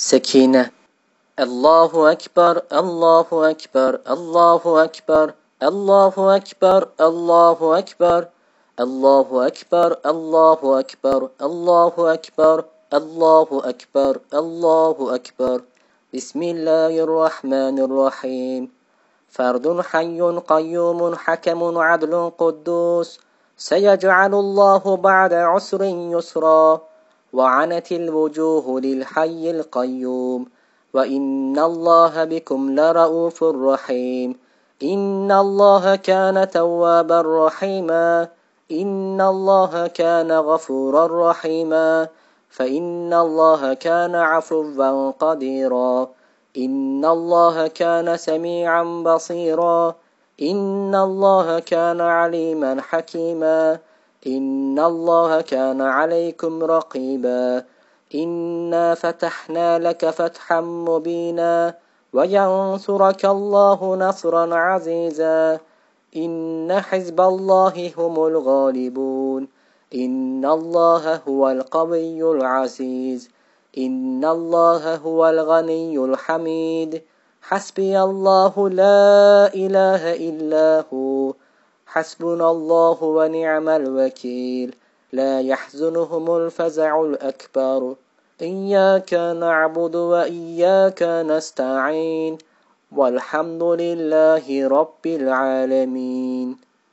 سكينة. الله أكبر الله أكبر الله أكبر الله أكبر الله أكبر الله أكبر الله أكبر الله أكبر الله أكبر الله أكبر. بسم الله الرحمن الرحيم. فرد حي قيوم حكم عدل قدوس. سيجعل الله بعد عسر يسرا. وعنت الوجوه للحي القيوم وإن الله بكم لرؤوف رحيم إن الله كان توابا رحيما إن الله كان غفورا رحيما فإن الله كان عفوا قديرا إن الله كان سميعا بصيرا إن الله كان عليما حكيما إن الله كان عليكم رقيبا إنا فتحنا لك فتحا مبينا وينصرك الله نصرا عزيزا إن حزب الله هم الغالبون إن الله هو القوي العزيز إن الله هو الغني الحميد حسبي الله لا إله إلا هو حسبنا الله ونعم الوكيل. لا يحزنهم الفزع الأكبر. إياك نعبد وإياك نستعين. والحمد لله رب العالمين.